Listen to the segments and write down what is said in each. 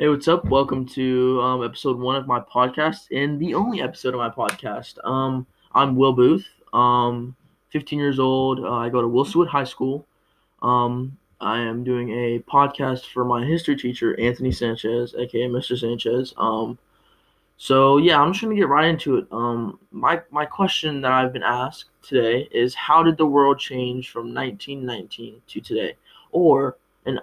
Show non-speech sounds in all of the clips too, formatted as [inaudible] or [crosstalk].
Hey, what's up? Welcome to um, episode one of my podcast and the only episode of my podcast. Um, I'm Will Booth. Um, 15 years old. Uh, I go to Wilsonwood High School. Um, I am doing a podcast for my history teacher, Anthony Sanchez, aka Mr. Sanchez. Um, so yeah, I'm just gonna get right into it. Um, my my question that I've been asked today is, how did the world change from 1919 to today, or and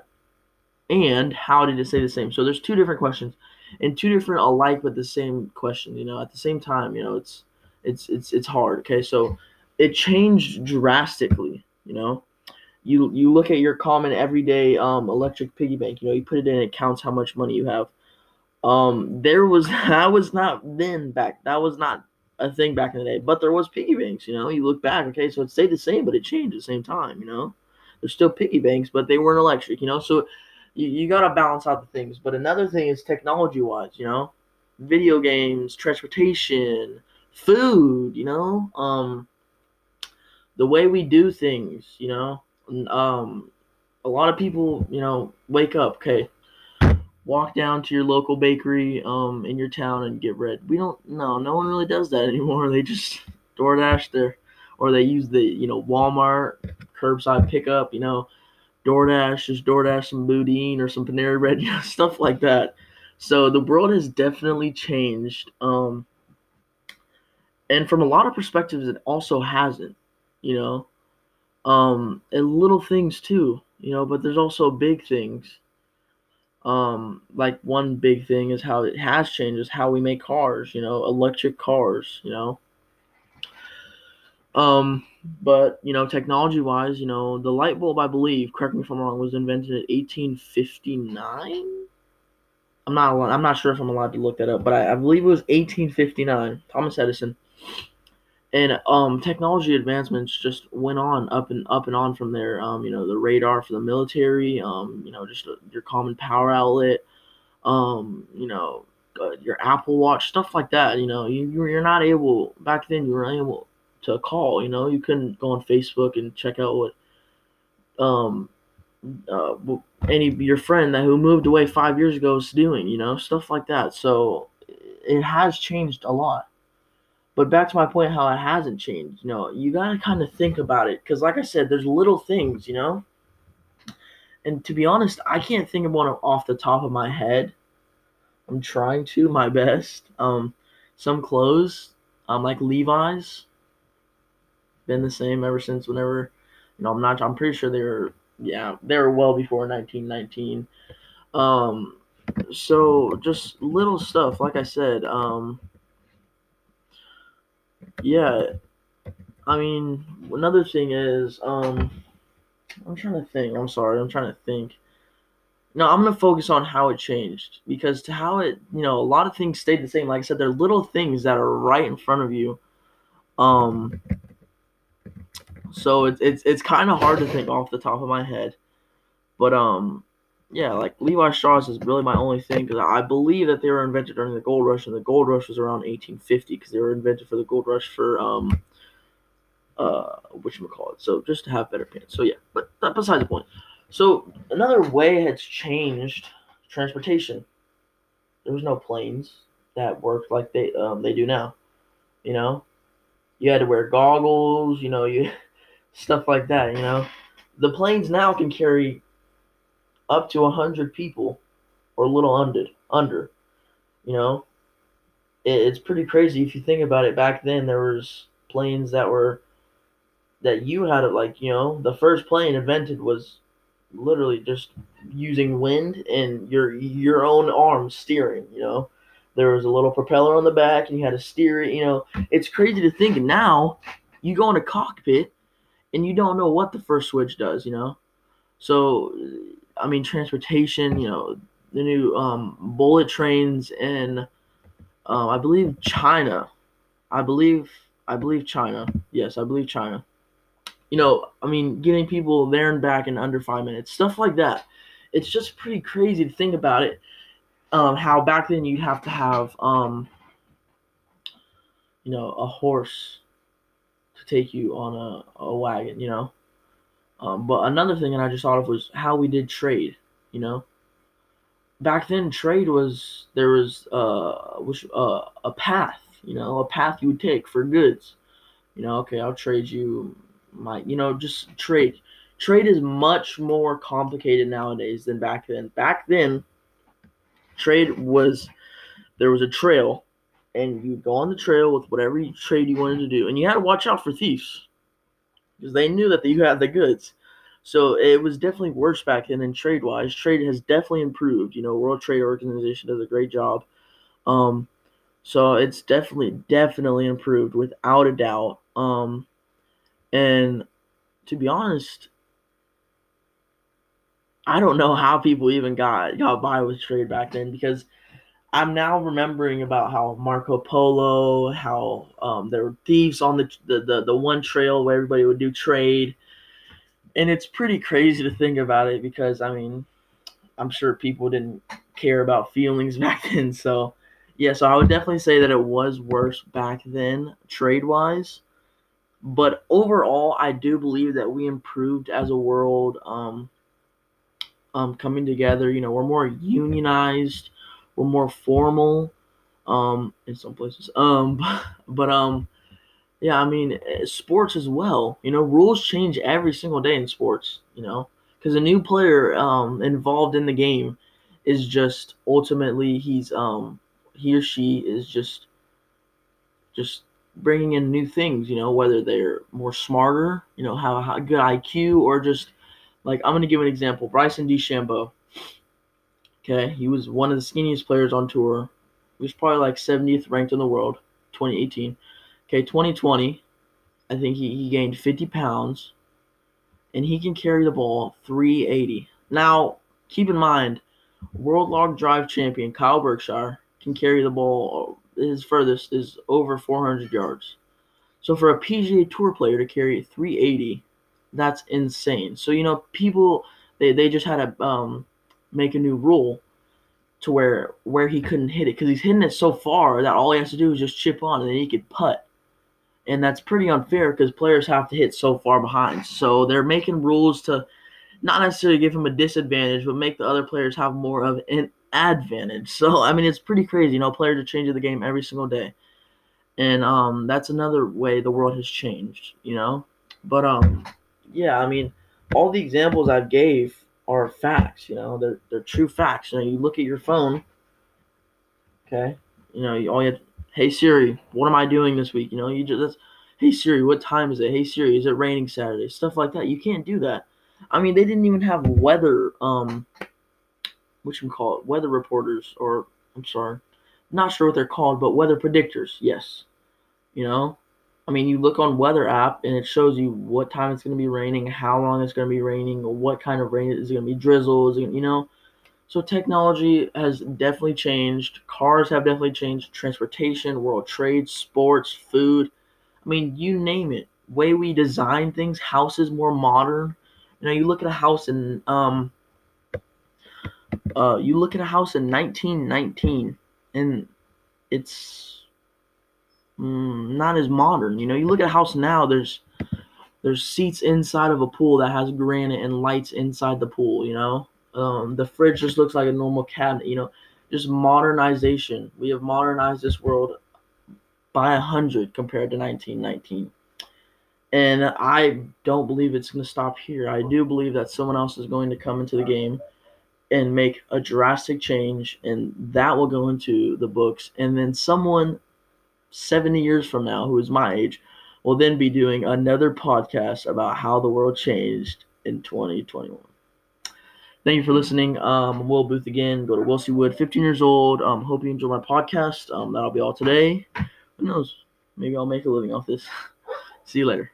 and how did it stay the same? So there's two different questions, and two different alike but the same question. You know, at the same time, you know, it's it's it's it's hard. Okay, so it changed drastically. You know, you you look at your common everyday um, electric piggy bank. You know, you put it in, it counts how much money you have. Um, there was [laughs] that was not then back. That was not a thing back in the day. But there was piggy banks. You know, you look back. Okay, so it stayed the same, but it changed at the same time. You know, there's still piggy banks, but they weren't electric. You know, so you, you got to balance out the things. But another thing is technology wise. You know, video games, transportation, food. You know, um, the way we do things. You know um, a lot of people, you know, wake up, okay, walk down to your local bakery um, in your town and get bread. We don't, no, no one really does that [laughs] anymore. They just DoorDash there, or they use the, you know, Walmart curbside pickup, you know, DoorDash, just DoorDash some boudin or some Panera bread, [laughs] you know, stuff like that. So the world has definitely changed. Um, and from a lot of perspectives, it also hasn't, you know um, and little things too, you know, but there's also big things. Um, like one big thing is how it has changed is how we make cars, you know, electric cars, you know. Um, but you know, technology wise, you know, the light bulb, I believe, correct me if I'm wrong, was invented in 1859. I'm not, I'm not sure if I'm allowed to look that up, but I, I believe it was 1859. Thomas Edison and um, technology advancements just went on up and up and on from there. Um, you know, the radar for the military, um, you know, just a, your common power outlet, um, you know, uh, your Apple Watch, stuff like that. You know, you you're not able back then. You were able to call. You know, you couldn't go on Facebook and check out what um uh, any your friend that who moved away five years ago is doing. You know, stuff like that. So it has changed a lot. But back to my point, how it hasn't changed. You know, you gotta kind of think about it because, like I said, there's little things. You know, and to be honest, I can't think of one off the top of my head. I'm trying to my best. Um, some clothes, um, like Levi's, been the same ever since whenever. You know, I'm not. I'm pretty sure they were. Yeah, they were well before 1919. Um, so just little stuff, like I said. Um, yeah, I mean, another thing is, um, I'm trying to think. I'm sorry, I'm trying to think. No, I'm gonna focus on how it changed because to how it, you know, a lot of things stayed the same. Like I said, they're little things that are right in front of you. Um, so it's it's it's kind of hard to think off the top of my head, but um, yeah, like Levi Strauss is really my only thing because I believe that they were invented during the gold rush, and the gold rush was around 1850 because they were invented for the gold rush for um uh which call it. So just to have better pants. So yeah, but that besides the point. So another way has changed transportation. There was no planes that worked like they um they do now. You know, you had to wear goggles. You know, you stuff like that. You know, the planes now can carry up to 100 people or a little under under you know? It, it's pretty crazy if you think about it. Back then there was planes that were that you had it like you know the first plane invented was literally just using wind and your your own arm steering you know? There was a little propeller on the back and you had to steer it you know? It's crazy to think now you go in a cockpit and you don't know what the first switch does you know so I mean, transportation. You know, the new um, bullet trains in, um, I believe China. I believe I believe China. Yes, I believe China. You know, I mean, getting people there and back in under five minutes, stuff like that. It's just pretty crazy to think about it. Um, how back then you'd have to have, um, you know, a horse to take you on a, a wagon. You know, um, but another thing that I just thought of was how we did trade. You know, back then trade was there was uh uh, a path, you know, a path you would take for goods. You know, okay, I'll trade you my, you know, just trade. Trade is much more complicated nowadays than back then. Back then, trade was there was a trail, and you'd go on the trail with whatever trade you wanted to do, and you had to watch out for thieves because they knew that you had the goods. So it was definitely worse back then. And trade wise, trade has definitely improved. You know, World Trade Organization does a great job. Um, so it's definitely definitely improved without a doubt. Um, and to be honest, I don't know how people even got got by with trade back then because I'm now remembering about how Marco Polo, how um, there were thieves on the, the, the the one trail where everybody would do trade and it's pretty crazy to think about it because I mean, I'm sure people didn't care about feelings [laughs] back then. So, yeah, so I would definitely say that it was worse back then, trade wise. But overall, I do believe that we improved as a world, um, um, coming together. You know, we're more unionized, we're more formal, um, in some places. Um, [laughs] but um, yeah, I mean, eh, sports as well. You know, rules change every single day in sports. You know, because a new player um, involved in the game is just ultimately he's um he or she is just just bringing in new things. You know, whether they're more smarter, you know, have a good IQ, or just like I'm gonna give an example. Bryson DeChambeau. Okay, he was one of the skinniest players on tour. He was probably like 70th ranked in the world, 2018 Okay, 2020, I think he, he gained 50 pounds and he can carry the ball 380. Now, keep in mind, world long drive champion Kyle Berkshire can carry the ball. His furthest is over 400 yards. So for a PGA Tour player to carry 380, that's insane. So you know, people they, they just had a um, make a new rule to where where he couldn't hit it because he's hitting it so far that all he has to do is just chip on and then he could putt and that's pretty unfair because players have to hit so far behind. So they're making rules to not necessarily give him a disadvantage, but make the other players have more of an advantage. So I mean, it's pretty crazy. You know, players are changing the game every single day, and um, that's another way the world has changed. You know, but um, yeah, I mean, all the examples I've gave are facts. You know, they're they're true facts. You know, you look at your phone. Okay, you know, you all you have Hey Siri, what am I doing this week? You know, you just Hey Siri, what time is it? Hey Siri, is it raining Saturday? Stuff like that. You can't do that. I mean, they didn't even have weather um what you call it, weather reporters or I'm sorry. Not sure what they're called, but weather predictors. Yes. You know, I mean, you look on weather app and it shows you what time it's going to be raining, how long it's going to be raining, what kind of rain is it going to be drizzle, is it, you know, so technology has definitely changed. Cars have definitely changed. Transportation, world trade, sports, food. I mean, you name it. Way we design things, houses more modern. You know, you look at a house in um uh you look at a house in 1919 and it's mm, not as modern. You know, you look at a house now there's there's seats inside of a pool that has granite and lights inside the pool, you know? Um, the fridge just looks like a normal cabinet, you know, just modernization. We have modernized this world by a hundred compared to 1919. And I don't believe it's going to stop here. I do believe that someone else is going to come into the game and make a drastic change, and that will go into the books. And then someone 70 years from now, who is my age, will then be doing another podcast about how the world changed in 2021. Thank you for listening. Um, I'm Will Booth again. Go to Wilsey Wood, 15 years old. Um, hope you enjoy my podcast. Um, that'll be all today. Who knows? Maybe I'll make a living off this. [laughs] See you later.